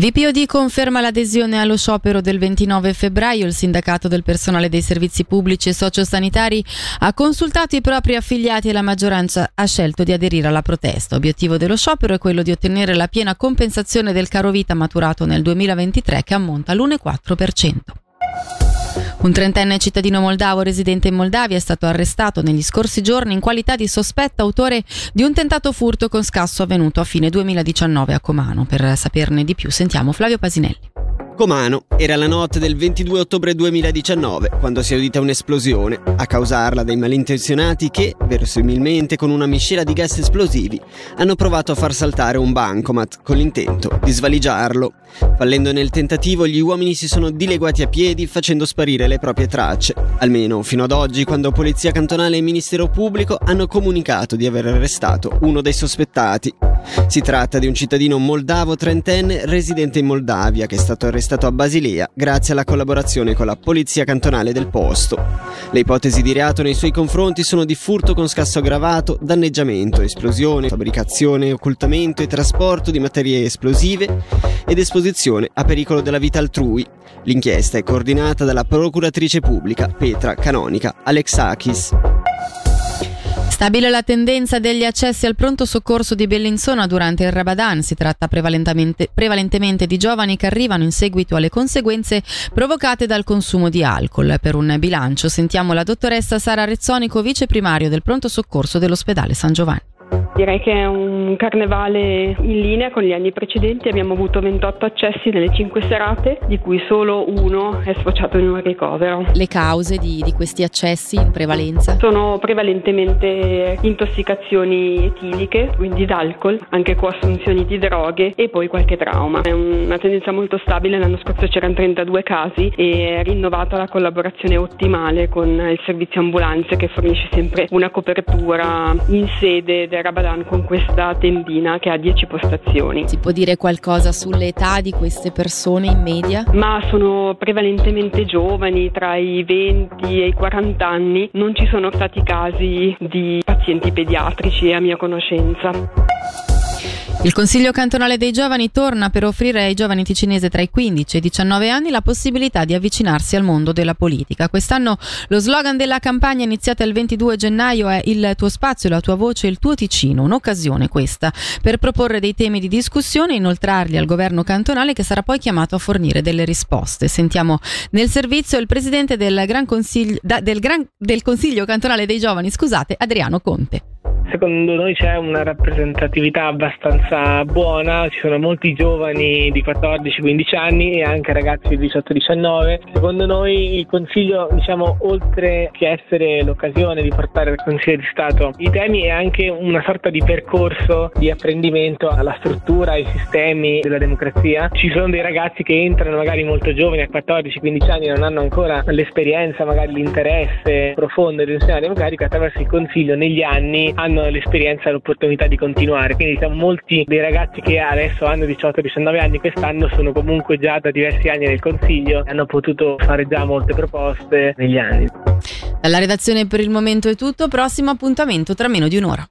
VPOD conferma l'adesione allo sciopero del 29 febbraio. Il sindacato del personale dei servizi pubblici e sociosanitari ha consultato i propri affiliati e la maggioranza ha scelto di aderire alla protesta. Obiettivo dello sciopero è quello di ottenere la piena compensazione del caro vita maturato nel 2023 che ammonta all'1,4%. Un trentenne cittadino moldavo residente in Moldavia è stato arrestato negli scorsi giorni in qualità di sospetto autore di un tentato furto con scasso avvenuto a fine 2019 a Comano. Per saperne di più sentiamo Flavio Pasinelli. Comano era la notte del 22 ottobre 2019 quando si è udita un'esplosione, a causarla dei malintenzionati che, verosimilmente con una miscela di gas esplosivi, hanno provato a far saltare un bancomat con l'intento di svaligiarlo. Fallendo nel tentativo, gli uomini si sono dileguati a piedi facendo sparire le proprie tracce, almeno fino ad oggi quando Polizia Cantonale e Ministero Pubblico hanno comunicato di aver arrestato uno dei sospettati. Si tratta di un cittadino moldavo trentenne residente in Moldavia che è stato arrestato a Basilea grazie alla collaborazione con la polizia cantonale del posto. Le ipotesi di reato nei suoi confronti sono di furto con scasso aggravato, danneggiamento, esplosione, fabbricazione, occultamento e trasporto di materie esplosive ed esposizione a pericolo della vita altrui. L'inchiesta è coordinata dalla procuratrice pubblica Petra Canonica Alexakis. Stabile la tendenza degli accessi al pronto soccorso di Bellinzona durante il Rabadan. Si tratta prevalentemente, prevalentemente, di giovani che arrivano in seguito alle conseguenze provocate dal consumo di alcol. Per un bilancio sentiamo la dottoressa Sara Rezzonico, vice primario del pronto soccorso dell'ospedale San Giovanni. Direi che è un carnevale in linea con gli anni precedenti, abbiamo avuto 28 accessi nelle 5 serate, di cui solo uno è sfociato in un ricovero. Le cause di, di questi accessi in prevalenza? Sono prevalentemente intossicazioni etiliche, quindi d'alcol, anche coassunzioni di droghe e poi qualche trauma. È una tendenza molto stabile, l'anno scorso c'erano 32 casi e è rinnovata la collaborazione ottimale con il servizio ambulanze che fornisce sempre una copertura in sede del Rabadan con questa tendina che ha 10 postazioni. Si può dire qualcosa sull'età di queste persone in media? Ma sono prevalentemente giovani, tra i 20 e i 40 anni. Non ci sono stati casi di pazienti pediatrici a mia conoscenza. Il Consiglio cantonale dei giovani torna per offrire ai giovani ticinesi tra i 15 e i 19 anni la possibilità di avvicinarsi al mondo della politica. Quest'anno lo slogan della campagna iniziata il 22 gennaio è Il tuo spazio, la tua voce, il tuo Ticino. Un'occasione questa per proporre dei temi di discussione e inoltrarli al governo cantonale che sarà poi chiamato a fornire delle risposte. Sentiamo nel servizio il presidente del, Gran Consiglio, del, Gran, del Consiglio cantonale dei giovani, scusate, Adriano Conte. Secondo noi c'è una rappresentatività abbastanza buona, ci sono molti giovani di 14-15 anni e anche ragazzi di 18-19. Secondo noi il Consiglio, diciamo, oltre che essere l'occasione di portare al Consiglio di Stato i temi, è anche una sorta di percorso di apprendimento alla struttura, ai sistemi della democrazia. Ci sono dei ragazzi che entrano magari molto giovani, a 14-15 anni, non hanno ancora l'esperienza, magari l'interesse profondo del sistema democratico, attraverso il Consiglio negli anni hanno hanno l'esperienza e l'opportunità di continuare. Quindi diciamo, molti dei ragazzi che adesso hanno 18-19 anni quest'anno sono comunque già da diversi anni nel Consiglio e hanno potuto fare già molte proposte negli anni. Dalla redazione per il momento è tutto, prossimo appuntamento tra meno di un'ora.